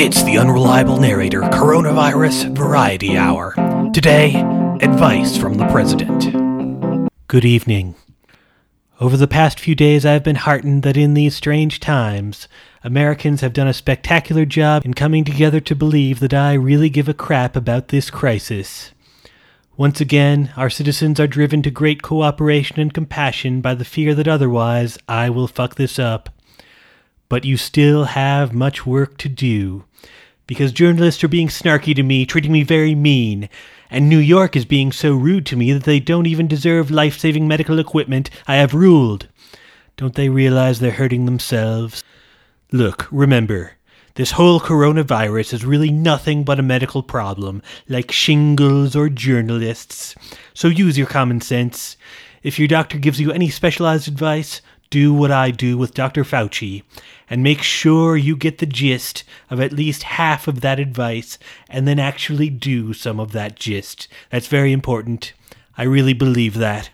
It's the unreliable narrator coronavirus variety hour. Today, advice from the president. Good evening. Over the past few days, I have been heartened that in these strange times, Americans have done a spectacular job in coming together to believe that I really give a crap about this crisis. Once again, our citizens are driven to great cooperation and compassion by the fear that otherwise I will fuck this up. But you still have much work to do. Because journalists are being snarky to me, treating me very mean, and New York is being so rude to me that they don't even deserve life saving medical equipment I have ruled. Don't they realize they're hurting themselves? Look, remember, this whole coronavirus is really nothing but a medical problem, like shingles or journalists. So use your common sense. If your doctor gives you any specialized advice, do what I do with Dr. Fauci, and make sure you get the gist of at least half of that advice, and then actually do some of that gist. That's very important. I really believe that.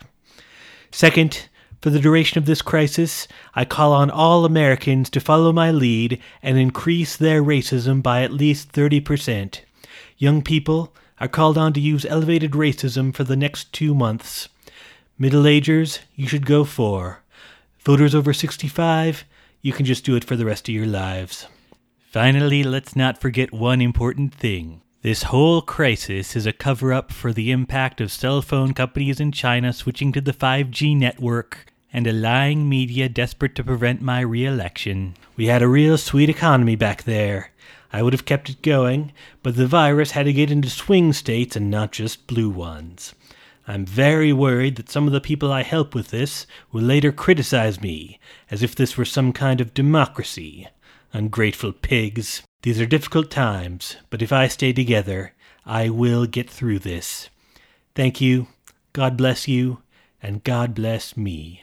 Second, for the duration of this crisis, I call on all Americans to follow my lead and increase their racism by at least 30%. Young people are called on to use elevated racism for the next two months. Middle agers, you should go for. Voters over 65, you can just do it for the rest of your lives. Finally, let's not forget one important thing. This whole crisis is a cover up for the impact of cell phone companies in China switching to the 5G network and a lying media desperate to prevent my re election. We had a real sweet economy back there. I would have kept it going, but the virus had to get into swing states and not just blue ones. I'm very worried that some of the people I help with this will later criticize me, as if this were some kind of democracy. Ungrateful pigs. These are difficult times, but if I stay together, I will get through this. Thank you, God bless you, and God bless me.